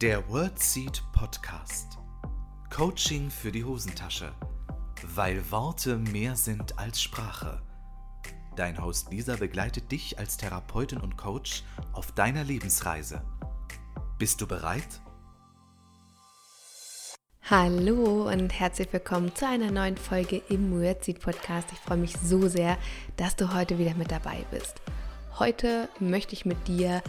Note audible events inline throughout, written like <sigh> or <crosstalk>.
Der WordSeed Podcast. Coaching für die Hosentasche. Weil Worte mehr sind als Sprache. Dein Host Lisa begleitet dich als Therapeutin und Coach auf deiner Lebensreise. Bist du bereit? Hallo und herzlich willkommen zu einer neuen Folge im WordSeed Podcast. Ich freue mich so sehr, dass du heute wieder mit dabei bist. Heute möchte ich mit dir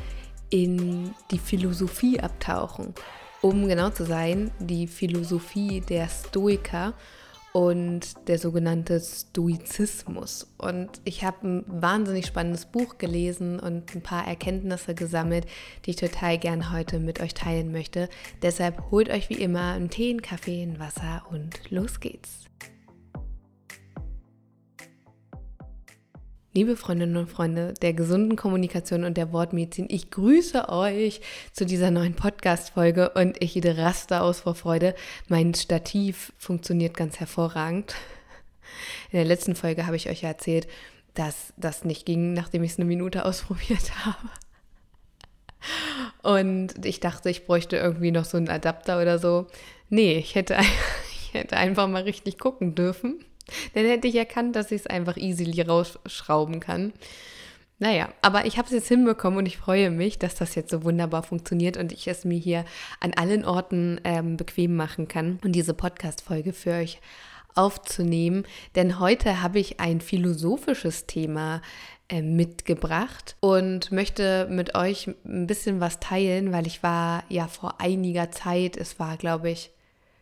in die Philosophie abtauchen. Um genau zu sein, die Philosophie der Stoiker und der sogenannte Stoizismus. Und ich habe ein wahnsinnig spannendes Buch gelesen und ein paar Erkenntnisse gesammelt, die ich total gern heute mit euch teilen möchte. Deshalb holt euch wie immer einen Tee, einen Kaffee, ein Wasser und los geht's. Liebe Freundinnen und Freunde der gesunden Kommunikation und der Wortmedizin, ich grüße euch zu dieser neuen Podcast-Folge und ich raste aus vor Freude. Mein Stativ funktioniert ganz hervorragend. In der letzten Folge habe ich euch erzählt, dass das nicht ging, nachdem ich es eine Minute ausprobiert <laughs> habe. Und ich dachte, ich bräuchte irgendwie noch so einen Adapter oder so. Nee, ich hätte, <laughs> ich hätte einfach mal richtig gucken dürfen. <laughs> Dann hätte ich erkannt, dass ich es einfach easily rausschrauben kann. Naja, aber ich habe es jetzt hinbekommen und ich freue mich, dass das jetzt so wunderbar funktioniert und ich es mir hier an allen Orten ähm, bequem machen kann und diese Podcast-Folge für euch aufzunehmen. Denn heute habe ich ein philosophisches Thema äh, mitgebracht und möchte mit euch ein bisschen was teilen, weil ich war ja vor einiger Zeit, es war glaube ich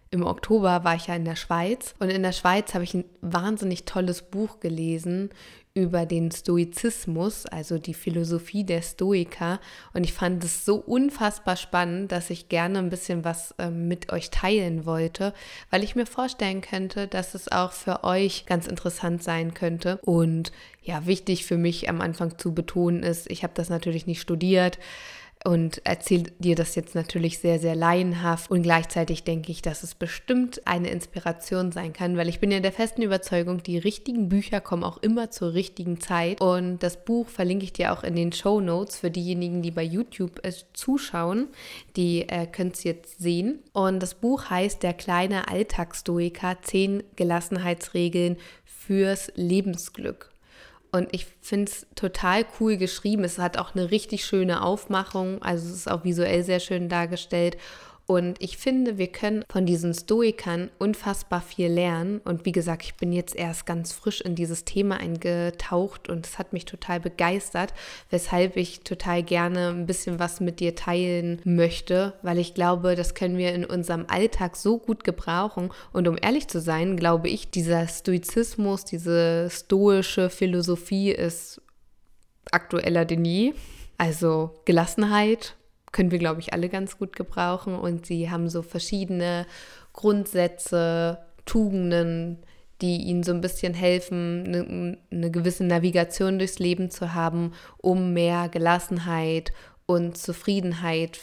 im Oktober war ich ja in der Schweiz und in der Schweiz habe ich ein wahnsinnig tolles Buch gelesen über den Stoizismus, also die Philosophie der Stoiker. Und ich fand es so unfassbar spannend, dass ich gerne ein bisschen was äh, mit euch teilen wollte, weil ich mir vorstellen könnte, dass es auch für euch ganz interessant sein könnte. Und ja, wichtig für mich am Anfang zu betonen ist, ich habe das natürlich nicht studiert und erzähle dir das jetzt natürlich sehr, sehr laienhaft. Und gleichzeitig denke ich, dass es bestimmt eine Inspiration sein kann, weil ich bin ja der festen Überzeugung, die richtigen Bücher kommen auch immer zur richtigen Zeit. Und das Buch verlinke ich dir auch in den Show Notes für diejenigen, die bei YouTube äh, zuschauen. Die äh, können es jetzt sehen. Und das Buch heißt Der kleine Alltagsstoiker, 10 Gelassenheitsregeln fürs Lebensglück. Und ich finde es total cool geschrieben. Es hat auch eine richtig schöne Aufmachung. Also es ist auch visuell sehr schön dargestellt. Und ich finde, wir können von diesen Stoikern unfassbar viel lernen. Und wie gesagt, ich bin jetzt erst ganz frisch in dieses Thema eingetaucht und es hat mich total begeistert, weshalb ich total gerne ein bisschen was mit dir teilen möchte, weil ich glaube, das können wir in unserem Alltag so gut gebrauchen. Und um ehrlich zu sein, glaube ich, dieser Stoizismus, diese stoische Philosophie ist aktueller denn je. Also Gelassenheit, können wir, glaube ich, alle ganz gut gebrauchen. Und sie haben so verschiedene Grundsätze, Tugenden, die ihnen so ein bisschen helfen, eine, eine gewisse Navigation durchs Leben zu haben, um mehr Gelassenheit und Zufriedenheit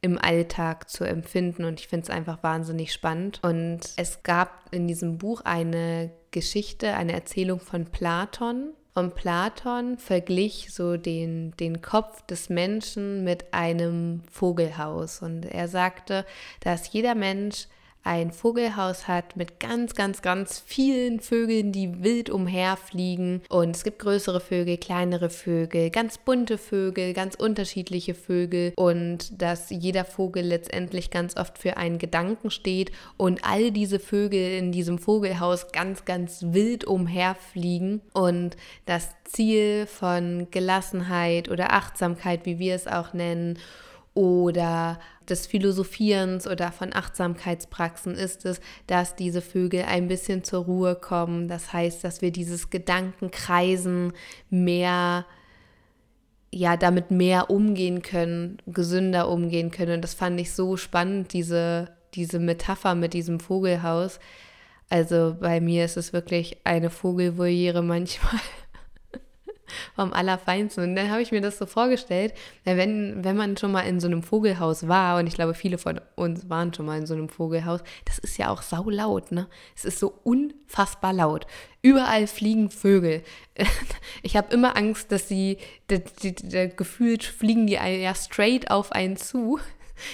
im Alltag zu empfinden. Und ich finde es einfach wahnsinnig spannend. Und es gab in diesem Buch eine Geschichte, eine Erzählung von Platon, und Platon verglich so den, den Kopf des Menschen mit einem Vogelhaus. Und er sagte, dass jeder Mensch ein Vogelhaus hat mit ganz, ganz, ganz vielen Vögeln, die wild umherfliegen. Und es gibt größere Vögel, kleinere Vögel, ganz bunte Vögel, ganz unterschiedliche Vögel. Und dass jeder Vogel letztendlich ganz oft für einen Gedanken steht und all diese Vögel in diesem Vogelhaus ganz, ganz wild umherfliegen. Und das Ziel von Gelassenheit oder Achtsamkeit, wie wir es auch nennen, oder des Philosophierens oder von Achtsamkeitspraxen ist es, dass diese Vögel ein bisschen zur Ruhe kommen. Das heißt, dass wir dieses Gedankenkreisen mehr ja, damit mehr umgehen können, gesünder umgehen können. Und das fand ich so spannend, diese, diese Metapher mit diesem Vogelhaus. Also bei mir ist es wirklich eine Vogelvoliere manchmal <laughs> vom Allerfeinsten. Und dann habe ich mir das so vorgestellt, wenn, wenn man schon mal in so einem Vogelhaus war, und ich glaube, viele von uns waren schon mal in so einem Vogelhaus, das ist ja auch sau laut, ne? Es ist so unfassbar laut. Überall fliegen Vögel. <laughs> Ich habe immer Angst, dass sie, die, die, die, gefühlt fliegen die ja straight auf einen zu.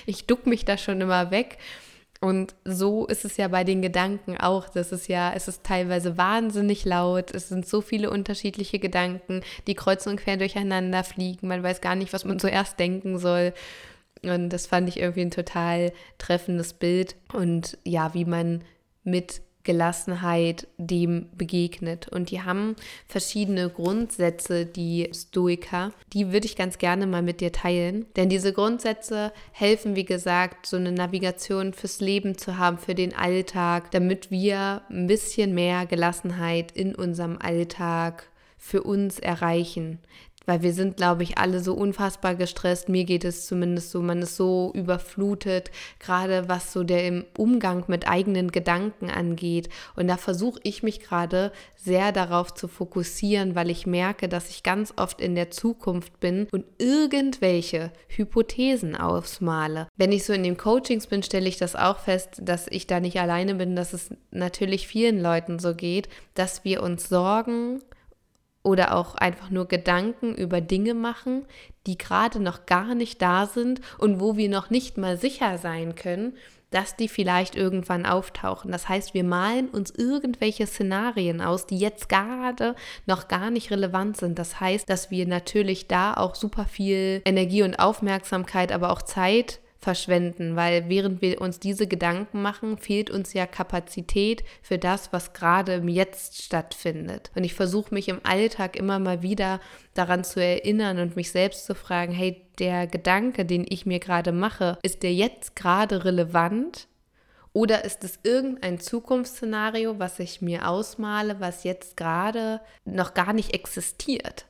ich duck mich da schon immer weg. Und so ist es ja bei den Gedanken auch. Das ist ja, es ist teilweise wahnsinnig laut. Es sind so viele unterschiedliche Gedanken, die kreuz und quer durcheinander fliegen. Man weiß gar nicht, was man zuerst denken soll. Und das fand ich irgendwie ein total treffendes Bild. Und ja, wie man mit Gelassenheit dem begegnet. Und die haben verschiedene Grundsätze, die Stoiker. Die würde ich ganz gerne mal mit dir teilen. Denn diese Grundsätze helfen, wie gesagt, so eine Navigation fürs Leben zu haben, für den Alltag, damit wir ein bisschen mehr Gelassenheit in unserem Alltag für uns erreichen weil wir sind, glaube ich, alle so unfassbar gestresst. Mir geht es zumindest so, man ist so überflutet, gerade was so der Umgang mit eigenen Gedanken angeht. Und da versuche ich mich gerade sehr darauf zu fokussieren, weil ich merke, dass ich ganz oft in der Zukunft bin und irgendwelche Hypothesen ausmale. Wenn ich so in den Coachings bin, stelle ich das auch fest, dass ich da nicht alleine bin, dass es natürlich vielen Leuten so geht, dass wir uns Sorgen oder auch einfach nur Gedanken über Dinge machen, die gerade noch gar nicht da sind und wo wir noch nicht mal sicher sein können, dass die vielleicht irgendwann auftauchen. Das heißt, wir malen uns irgendwelche Szenarien aus, die jetzt gerade noch gar nicht relevant sind. Das heißt, dass wir natürlich da auch super viel Energie und Aufmerksamkeit, aber auch Zeit verschwenden, weil während wir uns diese Gedanken machen, fehlt uns ja Kapazität für das, was gerade im Jetzt stattfindet. Und ich versuche mich im Alltag immer mal wieder daran zu erinnern und mich selbst zu fragen, hey, der Gedanke, den ich mir gerade mache, ist der jetzt gerade relevant? Oder ist es irgendein Zukunftsszenario, was ich mir ausmale, was jetzt gerade noch gar nicht existiert?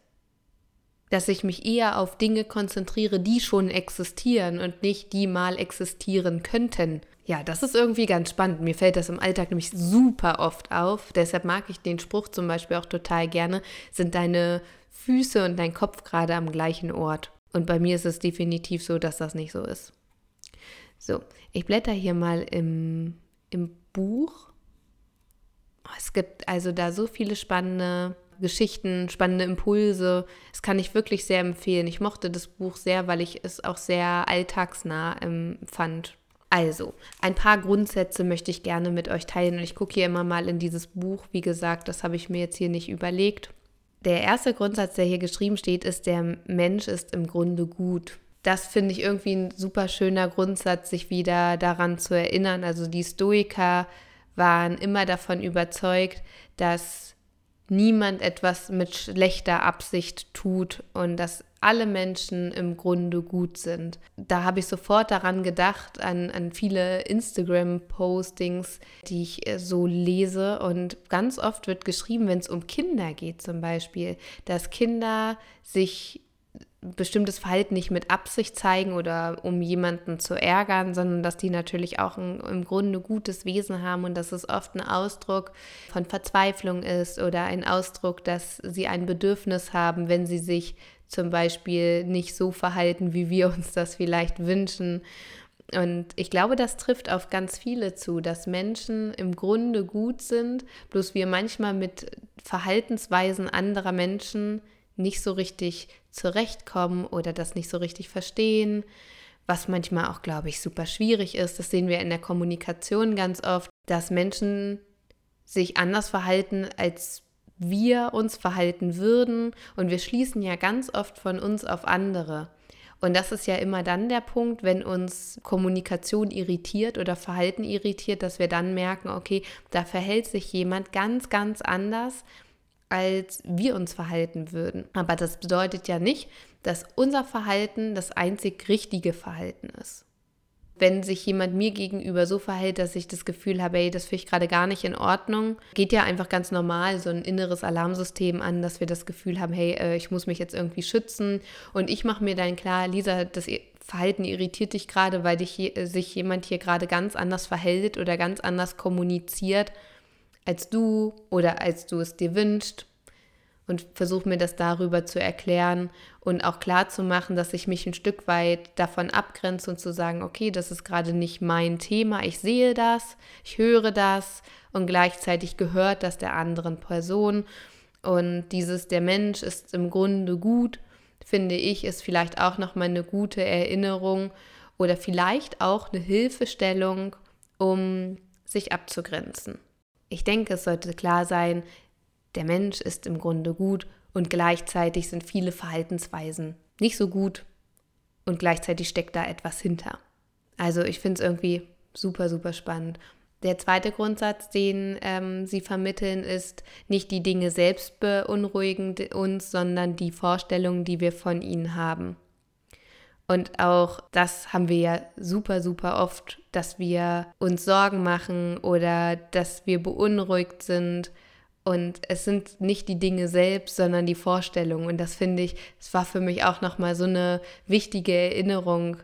Dass ich mich eher auf Dinge konzentriere, die schon existieren und nicht die mal existieren könnten. Ja, das ist irgendwie ganz spannend. Mir fällt das im Alltag nämlich super oft auf. Deshalb mag ich den Spruch zum Beispiel auch total gerne. Sind deine Füße und dein Kopf gerade am gleichen Ort? Und bei mir ist es definitiv so, dass das nicht so ist. So, ich blätter hier mal im, im Buch. Oh, es gibt also da so viele spannende Geschichten, spannende Impulse. Das kann ich wirklich sehr empfehlen. Ich mochte das Buch sehr, weil ich es auch sehr alltagsnah ähm, fand. Also, ein paar Grundsätze möchte ich gerne mit euch teilen und ich gucke hier immer mal in dieses Buch. Wie gesagt, das habe ich mir jetzt hier nicht überlegt. Der erste Grundsatz, der hier geschrieben steht, ist, der Mensch ist im Grunde gut. Das finde ich irgendwie ein super schöner Grundsatz, sich wieder daran zu erinnern. Also die Stoiker waren immer davon überzeugt, dass niemand etwas mit schlechter Absicht tut und dass alle Menschen im Grunde gut sind. Da habe ich sofort daran gedacht, an, an viele Instagram-Postings, die ich äh, so lese. Und ganz oft wird geschrieben, wenn es um Kinder geht zum Beispiel, dass Kinder sich bestimmtes Verhalten nicht mit Absicht zeigen oder um jemanden zu ärgern, sondern dass die natürlich auch ein, im Grunde gutes Wesen haben und dass es oft ein Ausdruck von Verzweiflung ist oder ein Ausdruck, dass sie ein Bedürfnis haben, wenn sie sich zum Beispiel nicht so verhalten, wie wir uns das vielleicht wünschen. Und ich glaube, das trifft auf ganz viele zu, dass Menschen im Grunde gut sind, bloß wir manchmal mit Verhaltensweisen anderer Menschen nicht so richtig zurechtkommen oder das nicht so richtig verstehen, was manchmal auch, glaube ich, super schwierig ist. Das sehen wir in der Kommunikation ganz oft, dass Menschen sich anders verhalten, als wir uns verhalten würden und wir schließen ja ganz oft von uns auf andere. Und das ist ja immer dann der Punkt, wenn uns Kommunikation irritiert oder Verhalten irritiert, dass wir dann merken, okay, da verhält sich jemand ganz, ganz anders, als wir uns verhalten würden. Aber das bedeutet ja nicht, dass unser Verhalten das einzig richtige Verhalten ist. Wenn sich jemand mir gegenüber so verhält, dass ich das Gefühl habe, ey, das finde ich gerade gar nicht in Ordnung, geht ja einfach ganz normal so ein inneres Alarmsystem an, dass wir das Gefühl haben, hey, äh, ich muss mich jetzt irgendwie schützen. Und ich mache mir dann klar, Lisa, das Verhalten irritiert dich gerade, weil dich, sich jemand hier gerade ganz anders verhält oder ganz anders kommuniziert als du oder als du es dir wünschst und versuche mir das darüber zu erklären und auch klar zu machen, dass ich mich ein Stück weit davon abgrenze und zu sagen, okay, das ist gerade nicht mein Thema, ich sehe das, ich höre das und gleichzeitig gehört das der anderen Person und dieses der Mensch ist im Grunde gut, finde ich, ist vielleicht auch noch mal eine gute Erinnerung oder vielleicht auch eine Hilfestellung, um sich abzugrenzen. Ich denke, es sollte klar sein, der Mensch ist im Grunde gut und gleichzeitig sind viele Verhaltensweisen nicht so gut und gleichzeitig steckt da etwas hinter. Also ich finde es irgendwie super, super spannend. Der zweite Grundsatz, den ähm, sie vermitteln, ist, nicht die Dinge selbst beunruhigen uns, sondern die Vorstellungen, die wir von ihnen haben. Und auch das haben wir ja super, super oft, dass wir uns Sorgen machen oder dass wir beunruhigt sind. Und es sind nicht die Dinge selbst, sondern die Vorstellungen. Und das finde ich, es war für mich auch nochmal so eine wichtige Erinnerung,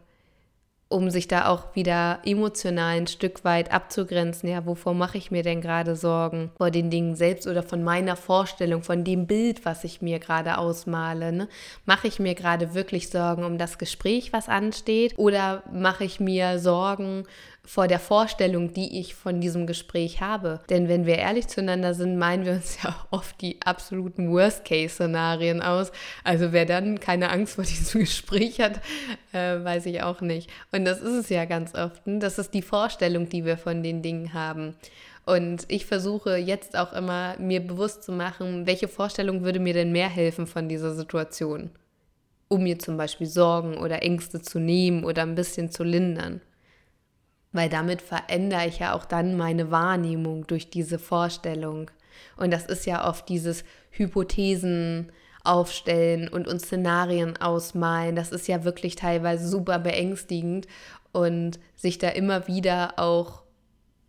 um sich da auch wieder emotional ein Stück weit abzugrenzen. Ja, wovor mache ich mir denn gerade Sorgen? Vor den Dingen selbst oder von meiner Vorstellung, von dem Bild, was ich mir gerade ausmale. Ne? Mache ich mir gerade wirklich Sorgen um das Gespräch, was ansteht? Oder mache ich mir Sorgen vor der Vorstellung, die ich von diesem Gespräch habe. Denn wenn wir ehrlich zueinander sind, meinen wir uns <laughs> ja oft die absoluten Worst-Case-Szenarien aus. Also wer dann keine Angst vor diesem <laughs> Gespräch hat, äh, weiß ich auch nicht. Und das ist es ja ganz oft. Ne? Das ist die Vorstellung, die wir von den Dingen haben. Und ich versuche jetzt auch immer, mir bewusst zu machen, welche Vorstellung würde mir denn mehr helfen von dieser Situation, um mir zum Beispiel Sorgen oder Ängste zu nehmen oder ein bisschen zu lindern weil damit verändere ich ja auch dann meine Wahrnehmung durch diese Vorstellung. Und das ist ja oft dieses Hypothesen aufstellen und uns Szenarien ausmalen. Das ist ja wirklich teilweise super beängstigend und sich da immer wieder auch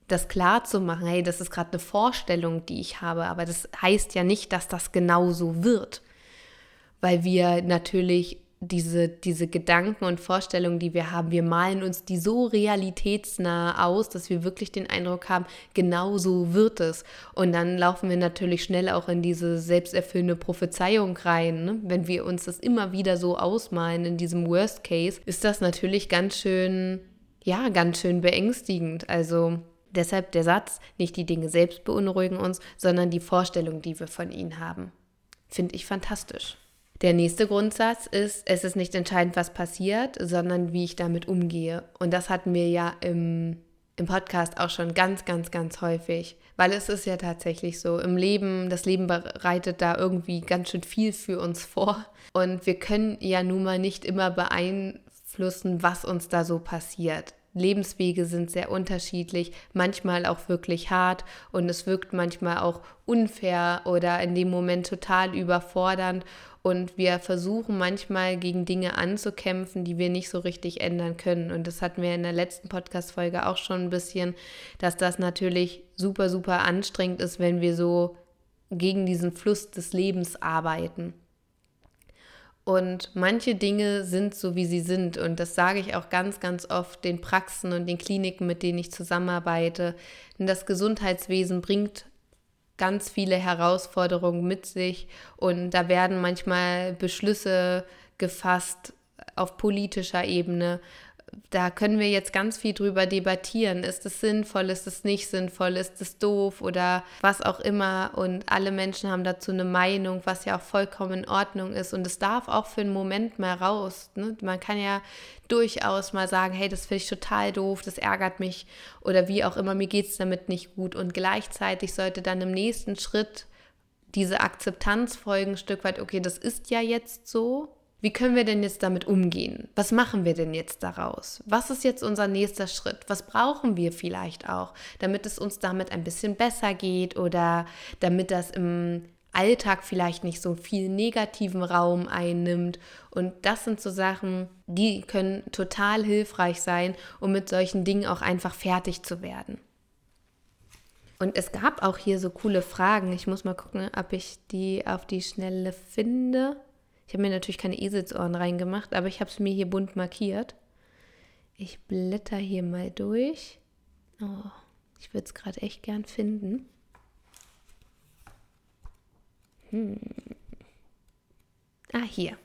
das klar zu machen, hey, das ist gerade eine Vorstellung, die ich habe, aber das heißt ja nicht, dass das genau so wird, weil wir natürlich diese, diese Gedanken und Vorstellungen, die wir haben, wir malen uns die so realitätsnah aus, dass wir wirklich den Eindruck haben, genau so wird es. Und dann laufen wir natürlich schnell auch in diese selbsterfüllende Prophezeiung rein. Ne? Wenn wir uns das immer wieder so ausmalen in diesem Worst Case, ist das natürlich ganz schön, ja, ganz schön beängstigend. Also deshalb der Satz, nicht die Dinge selbst beunruhigen uns, sondern die Vorstellung, die wir von ihnen haben. Finde ich fantastisch. Der nächste Grundsatz ist, es ist nicht entscheidend, was passiert, sondern wie ich damit umgehe. Und das hatten wir ja im, im Podcast auch schon ganz, ganz, ganz häufig. Weil es ist ja tatsächlich so, im Leben, das Leben bereitet da irgendwie ganz schön viel für uns vor. Und wir können ja nun mal nicht immer beeinflussen, was uns da so passiert. Lebenswege sind sehr unterschiedlich, manchmal auch wirklich hart und es wirkt manchmal auch unfair oder in dem Moment total überfordernd und wir versuchen manchmal gegen Dinge anzukämpfen, die wir nicht so richtig ändern können. Und das hatten wir in der letzten Podcast-Folge auch schon ein bisschen, dass das natürlich super, super anstrengend ist, wenn wir so gegen diesen Fluss des Lebens arbeiten. Und manche Dinge sind so, wie sie sind. Und das sage ich auch ganz, ganz oft den Praxen und den Kliniken, mit denen ich zusammenarbeite. Denn das Gesundheitswesen bringt ganz viele Herausforderungen mit sich und da werden manchmal Beschlüsse gefasst auf politischer Ebene. Da können wir jetzt ganz viel drüber debattieren. Ist es sinnvoll, ist es nicht sinnvoll, ist es doof oder was auch immer. Und alle Menschen haben dazu eine Meinung, was ja auch vollkommen in Ordnung ist. Und es darf auch für einen Moment mal raus. Ne? Man kann ja durchaus mal sagen, hey, das finde ich total doof, das ärgert mich oder wie auch immer, mir geht es damit nicht gut. Und gleichzeitig sollte dann im nächsten Schritt diese Akzeptanz folgen, ein Stück weit, okay, das ist ja jetzt so. Wie können wir denn jetzt damit umgehen? Was machen wir denn jetzt daraus? Was ist jetzt unser nächster Schritt? Was brauchen wir vielleicht auch, damit es uns damit ein bisschen besser geht oder damit das im Alltag vielleicht nicht so viel negativen Raum einnimmt. Und das sind so Sachen, die können total hilfreich sein, um mit solchen Dingen auch einfach fertig zu werden. Und es gab auch hier so coole Fragen. Ich muss mal gucken, ob ich die auf die Schnelle finde. Ich habe mir natürlich keine Eselsohren reingemacht, aber ich habe es mir hier bunt markiert. Ich blätter hier mal durch. Oh, ich würde es gerade echt gern finden. Hm. Ah, hier.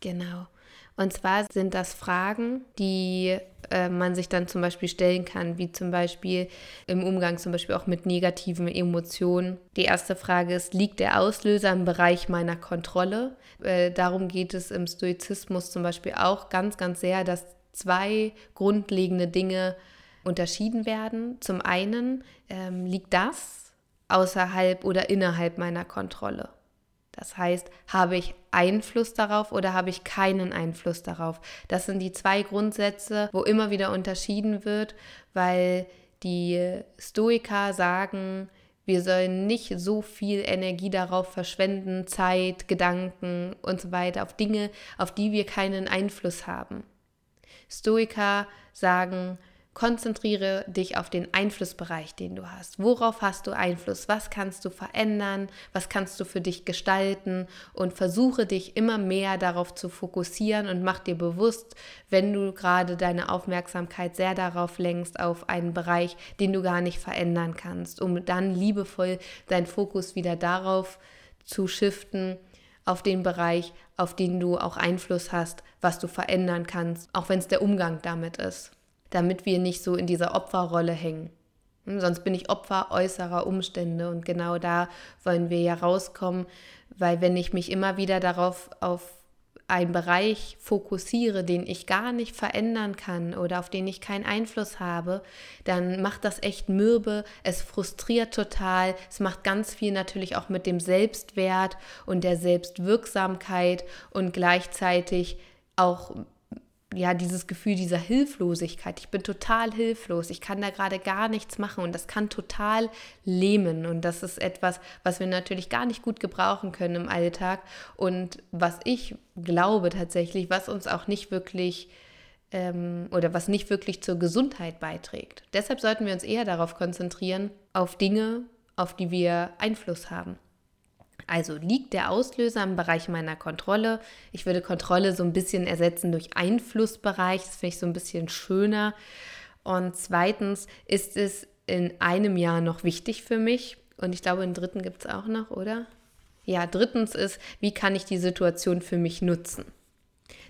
Genau. Und zwar sind das Fragen, die äh, man sich dann zum Beispiel stellen kann, wie zum Beispiel im Umgang zum Beispiel auch mit negativen Emotionen. Die erste Frage ist, liegt der Auslöser im Bereich meiner Kontrolle? Äh, darum geht es im Stoizismus zum Beispiel auch ganz, ganz sehr, dass zwei grundlegende Dinge unterschieden werden. Zum einen ähm, liegt das außerhalb oder innerhalb meiner Kontrolle. Das heißt, habe ich Einfluss darauf oder habe ich keinen Einfluss darauf? Das sind die zwei Grundsätze, wo immer wieder unterschieden wird, weil die Stoiker sagen, wir sollen nicht so viel Energie darauf verschwenden, Zeit, Gedanken und so weiter, auf Dinge, auf die wir keinen Einfluss haben. Stoiker sagen, Konzentriere dich auf den Einflussbereich, den du hast. Worauf hast du Einfluss? Was kannst du verändern? Was kannst du für dich gestalten? Und versuche dich immer mehr darauf zu fokussieren und mach dir bewusst, wenn du gerade deine Aufmerksamkeit sehr darauf lenkst, auf einen Bereich, den du gar nicht verändern kannst, um dann liebevoll deinen Fokus wieder darauf zu shiften, auf den Bereich, auf den du auch Einfluss hast, was du verändern kannst, auch wenn es der Umgang damit ist damit wir nicht so in dieser Opferrolle hängen. Hm, sonst bin ich Opfer äußerer Umstände und genau da wollen wir ja rauskommen, weil wenn ich mich immer wieder darauf auf einen Bereich fokussiere, den ich gar nicht verändern kann oder auf den ich keinen Einfluss habe, dann macht das echt mürbe, es frustriert total, es macht ganz viel natürlich auch mit dem Selbstwert und der Selbstwirksamkeit und gleichzeitig auch ja, dieses Gefühl dieser Hilflosigkeit. Ich bin total hilflos. Ich kann da gerade gar nichts machen und das kann total lähmen. Und das ist etwas, was wir natürlich gar nicht gut gebrauchen können im Alltag und was ich glaube tatsächlich, was uns auch nicht wirklich ähm, oder was nicht wirklich zur Gesundheit beiträgt. Deshalb sollten wir uns eher darauf konzentrieren, auf Dinge, auf die wir Einfluss haben. Also liegt der Auslöser im Bereich meiner Kontrolle. Ich würde Kontrolle so ein bisschen ersetzen durch Einflussbereich. Das finde ich so ein bisschen schöner. Und zweitens ist es in einem Jahr noch wichtig für mich. Und ich glaube, einen dritten gibt es auch noch, oder? Ja, drittens ist, wie kann ich die Situation für mich nutzen?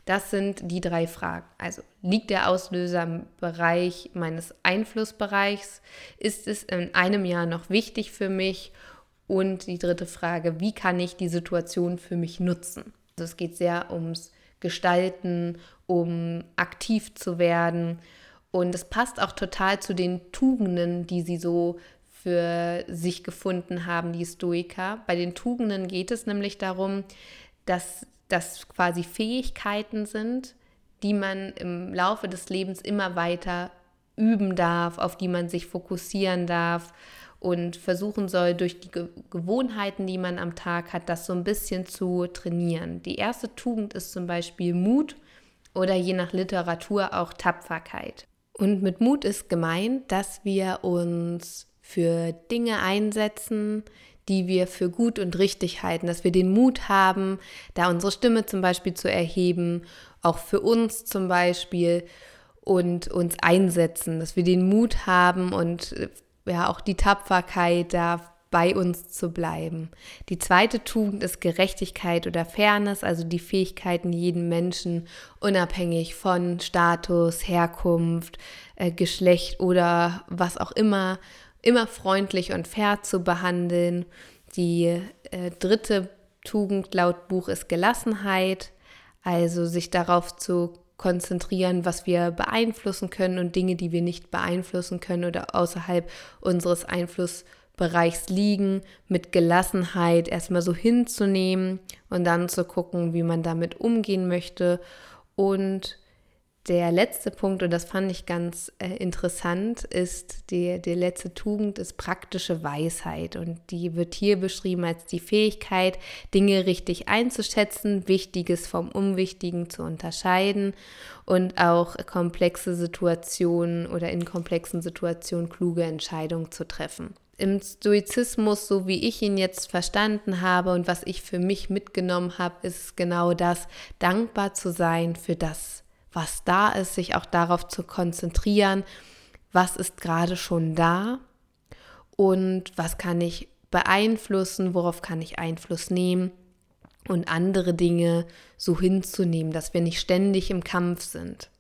Das sind die drei Fragen. Also liegt der Auslöser im Bereich meines Einflussbereichs? Ist es in einem Jahr noch wichtig für mich? Und die dritte Frage, wie kann ich die Situation für mich nutzen? Also es geht sehr ums Gestalten, um aktiv zu werden. Und es passt auch total zu den Tugenden, die sie so für sich gefunden haben, die Stoiker. Bei den Tugenden geht es nämlich darum, dass das quasi Fähigkeiten sind, die man im Laufe des Lebens immer weiter üben darf, auf die man sich fokussieren darf und versuchen soll, durch die Gewohnheiten, die man am Tag hat, das so ein bisschen zu trainieren. Die erste Tugend ist zum Beispiel Mut oder je nach Literatur auch Tapferkeit. Und mit Mut ist gemeint, dass wir uns für Dinge einsetzen, die wir für gut und richtig halten, dass wir den Mut haben, da unsere Stimme zum Beispiel zu erheben, auch für uns zum Beispiel und uns einsetzen, dass wir den Mut haben und ja auch die Tapferkeit, da bei uns zu bleiben. Die zweite Tugend ist Gerechtigkeit oder Fairness, also die Fähigkeiten, jeden Menschen unabhängig von Status, Herkunft, äh, Geschlecht oder was auch immer, immer freundlich und fair zu behandeln. Die äh, dritte Tugend laut Buch ist Gelassenheit, also sich darauf zu konzentrieren, was wir beeinflussen können und Dinge, die wir nicht beeinflussen können oder außerhalb unseres Einflussbereichs liegen, mit Gelassenheit erstmal so hinzunehmen und dann zu gucken, wie man damit umgehen möchte. Und der letzte Punkt, und das fand ich ganz äh, interessant, ist die, die letzte Tugend ist praktische Weisheit. Und die wird hier beschrieben als die Fähigkeit, Dinge richtig einzuschätzen, Wichtiges vom Unwichtigen zu unterscheiden und auch komplexe Situationen oder in komplexen Situationen kluge Entscheidungen zu treffen. Im Stoizismus, so wie ich ihn jetzt verstanden habe und was ich für mich mitgenommen habe, ist genau das, dankbar zu sein für das, was da ist, sich auch darauf zu konzentrieren, was ist gerade schon da und was kann ich beeinflussen, worauf kann ich Einfluss nehmen und andere Dinge so hinzunehmen, dass wir nicht ständig im Kampf sind.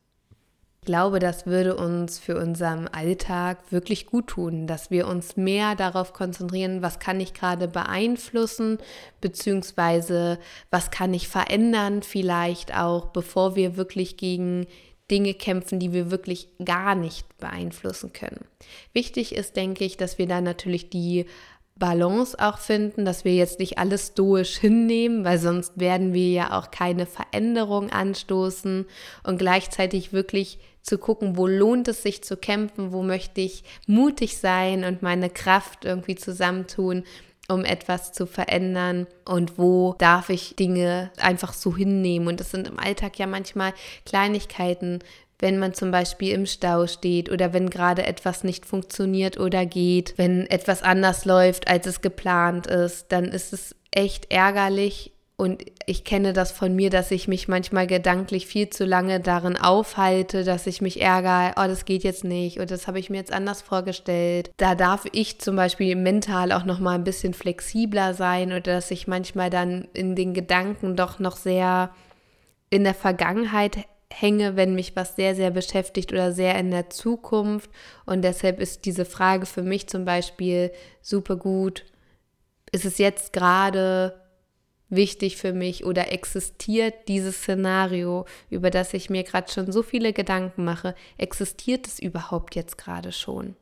Ich glaube, das würde uns für unseren Alltag wirklich gut tun, dass wir uns mehr darauf konzentrieren, was kann ich gerade beeinflussen, beziehungsweise was kann ich verändern vielleicht auch, bevor wir wirklich gegen Dinge kämpfen, die wir wirklich gar nicht beeinflussen können. Wichtig ist, denke ich, dass wir da natürlich die Balance auch finden, dass wir jetzt nicht alles stoisch hinnehmen, weil sonst werden wir ja auch keine Veränderung anstoßen und gleichzeitig wirklich zu gucken, wo lohnt es sich zu kämpfen, wo möchte ich mutig sein und meine Kraft irgendwie zusammentun, um etwas zu verändern und wo darf ich Dinge einfach so hinnehmen. Und das sind im Alltag ja manchmal Kleinigkeiten, wenn man zum Beispiel im Stau steht oder wenn gerade etwas nicht funktioniert oder geht, wenn etwas anders läuft, als es geplant ist, dann ist es echt ärgerlich. Und ich kenne das von mir, dass ich mich manchmal gedanklich viel zu lange darin aufhalte, dass ich mich ärgere, oh, das geht jetzt nicht oder das habe ich mir jetzt anders vorgestellt. Da darf ich zum Beispiel mental auch noch mal ein bisschen flexibler sein oder dass ich manchmal dann in den Gedanken doch noch sehr in der Vergangenheit hänge, wenn mich was sehr, sehr beschäftigt oder sehr in der Zukunft. Und deshalb ist diese Frage für mich zum Beispiel super gut. Ist es jetzt gerade wichtig für mich oder existiert dieses Szenario, über das ich mir gerade schon so viele Gedanken mache, existiert es überhaupt jetzt gerade schon?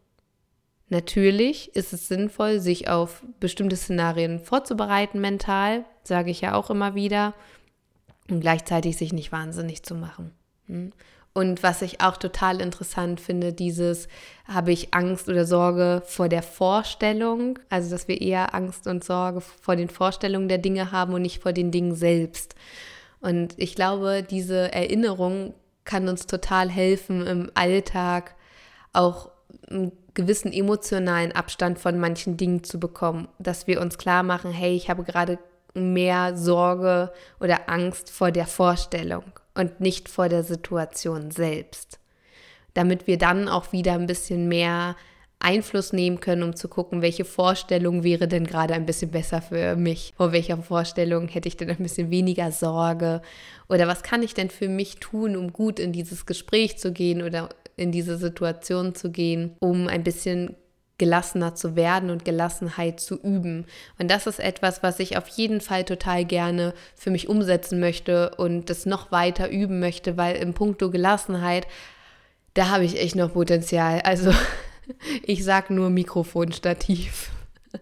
Natürlich ist es sinnvoll, sich auf bestimmte Szenarien vorzubereiten mental, sage ich ja auch immer wieder, und gleichzeitig sich nicht wahnsinnig zu machen. Hm? Und was ich auch total interessant finde, dieses, habe ich Angst oder Sorge vor der Vorstellung, also dass wir eher Angst und Sorge vor den Vorstellungen der Dinge haben und nicht vor den Dingen selbst. Und ich glaube, diese Erinnerung kann uns total helfen, im Alltag auch einen gewissen emotionalen Abstand von manchen Dingen zu bekommen, dass wir uns klar machen, hey, ich habe gerade mehr Sorge oder Angst vor der Vorstellung und nicht vor der Situation selbst. Damit wir dann auch wieder ein bisschen mehr Einfluss nehmen können, um zu gucken, welche Vorstellung wäre denn gerade ein bisschen besser für mich? Vor welcher Vorstellung hätte ich denn ein bisschen weniger Sorge? Oder was kann ich denn für mich tun, um gut in dieses Gespräch zu gehen oder in diese Situation zu gehen, um ein bisschen gelassener zu werden und Gelassenheit zu üben. Und das ist etwas, was ich auf jeden Fall total gerne für mich umsetzen möchte und das noch weiter üben möchte, weil im Punkto Gelassenheit, da habe ich echt noch Potenzial. Also <laughs> ich sage nur Mikrofonstativ. <laughs>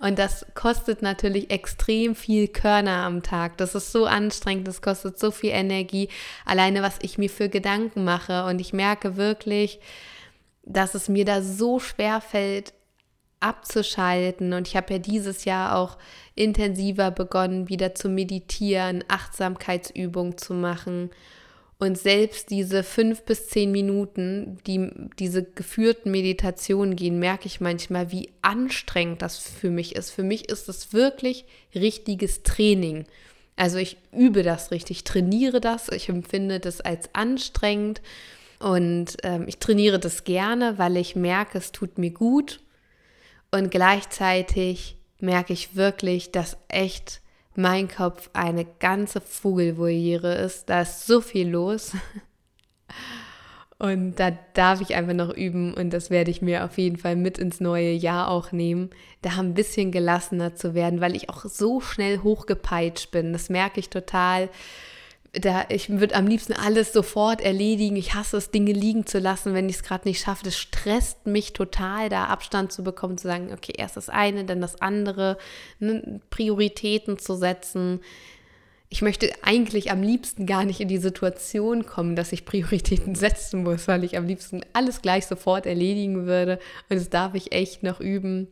Und das kostet natürlich extrem viel Körner am Tag. Das ist so anstrengend, das kostet so viel Energie. Alleine, was ich mir für Gedanken mache. Und ich merke wirklich, dass es mir da so schwer fällt, abzuschalten. Und ich habe ja dieses Jahr auch intensiver begonnen, wieder zu meditieren, Achtsamkeitsübungen zu machen. Und selbst diese fünf bis zehn Minuten, die diese geführten Meditationen gehen, merke ich manchmal, wie anstrengend das für mich ist. Für mich ist es wirklich richtiges Training. Also ich übe das richtig, trainiere das, ich empfinde das als anstrengend und ähm, ich trainiere das gerne, weil ich merke, es tut mir gut. Und gleichzeitig merke ich wirklich, dass echt mein Kopf eine ganze Vogelvoliere ist. Da ist so viel los. Und da darf ich einfach noch üben und das werde ich mir auf jeden Fall mit ins neue Jahr auch nehmen, da ein bisschen gelassener zu werden, weil ich auch so schnell hochgepeitscht bin. Das merke ich total da, ich würde am liebsten alles sofort erledigen. Ich hasse es, Dinge liegen zu lassen, wenn ich es gerade nicht schaffe. Das stresst mich total, da Abstand zu bekommen, zu sagen, okay, erst das eine, dann das andere, ne, Prioritäten zu setzen. Ich möchte eigentlich am liebsten gar nicht in die Situation kommen, dass ich Prioritäten <laughs> setzen muss, weil ich am liebsten alles gleich sofort erledigen würde. Und das darf ich echt noch üben.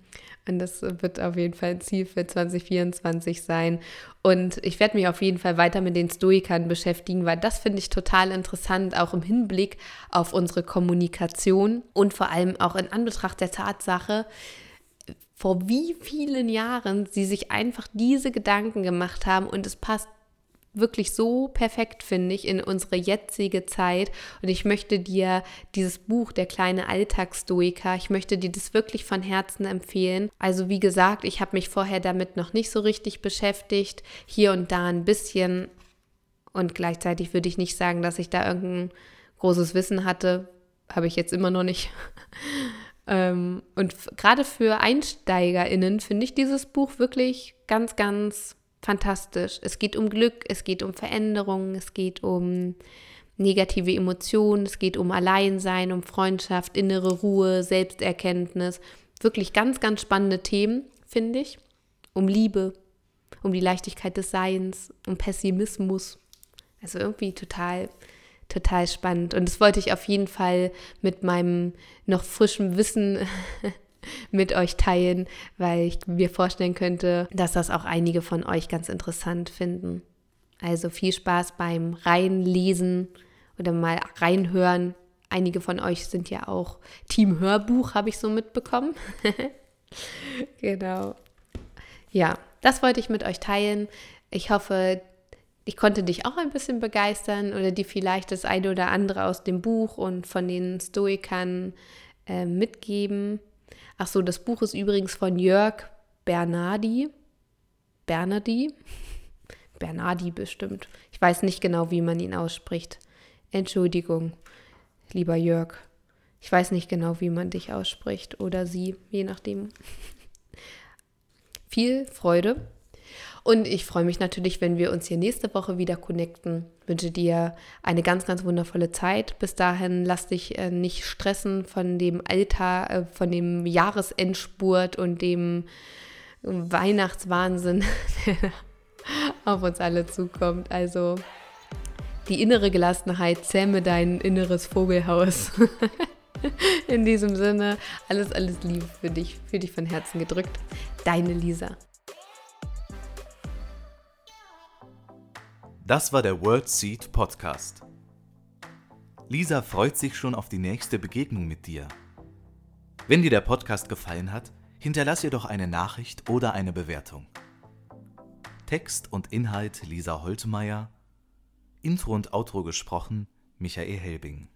Und das wird auf jeden Fall ein Ziel für 2024 sein. Und ich werde mich auf jeden Fall weiter mit den Stoikern beschäftigen, weil das finde ich total interessant, auch im Hinblick auf unsere Kommunikation und vor allem auch in Anbetracht der Tatsache, vor wie vielen Jahren sie sich einfach diese Gedanken gemacht haben und es passt wirklich so perfekt, finde ich, in unsere jetzige Zeit. Und ich möchte dir dieses Buch, Der kleine Alltagsstoiker, ich möchte dir das wirklich von Herzen empfehlen. Also wie gesagt, ich habe mich vorher damit noch nicht so richtig beschäftigt, hier und da ein bisschen. Und gleichzeitig würde ich nicht sagen, dass ich da irgendein großes Wissen hatte. Habe ich jetzt immer noch nicht. <laughs> Ähm, und gerade für EinsteigerInnen finde ich dieses Buch wirklich ganz, ganz fantastisch. Es geht um Glück, es geht um Veränderungen, es geht um negative Emotionen, es geht um Alleinsein, um Freundschaft, innere Ruhe, Selbsterkenntnis. Wirklich ganz, ganz spannende Themen, finde ich. Um Liebe, um die Leichtigkeit des Seins, um Pessimismus. Also irgendwie total, total spannend. Und das wollte ich auf jeden Fall mit meinem noch frischen Wissen <laughs> mit euch teilen, weil ich mir vorstellen könnte, dass das auch einige von euch ganz interessant finden. Also viel Spaß beim Reinlesen oder mal reinhören. Einige von euch sind ja auch Team Hörbuch, habe ich so mitbekommen. <laughs> genau. Ja, das wollte ich mit euch teilen. Ich hoffe, ich konnte dich auch ein bisschen begeistern oder dir vielleicht das eine oder andere aus dem Buch und von den Stoikern äh, mitgeben. Ach so, das Buch ist übrigens von Jörg Bernardi. Bernardi? <laughs> Bernardi bestimmt. Ich weiß nicht genau, wie man ihn ausspricht. Entschuldigung, lieber Jörg. Ich weiß nicht genau, wie man dich ausspricht oder sie, je nachdem. <laughs> Viel Freude und ich freue mich natürlich, wenn wir uns hier nächste Woche wieder connecten. Wünsche dir eine ganz, ganz wundervolle Zeit. Bis dahin lass dich äh, nicht stressen von dem Alter, äh, von dem Jahresendspurt und dem Weihnachtswahnsinn, <laughs> der auf uns alle zukommt. Also die innere Gelassenheit, zähme dein inneres Vogelhaus. <laughs> In diesem Sinne, alles, alles Liebe für dich, für dich von Herzen gedrückt. Deine Lisa. Das war der World Seed Podcast. Lisa freut sich schon auf die nächste Begegnung mit dir. Wenn dir der Podcast gefallen hat, hinterlass ihr doch eine Nachricht oder eine Bewertung. Text und Inhalt Lisa Holtmeier, Intro und Outro gesprochen Michael Helbing.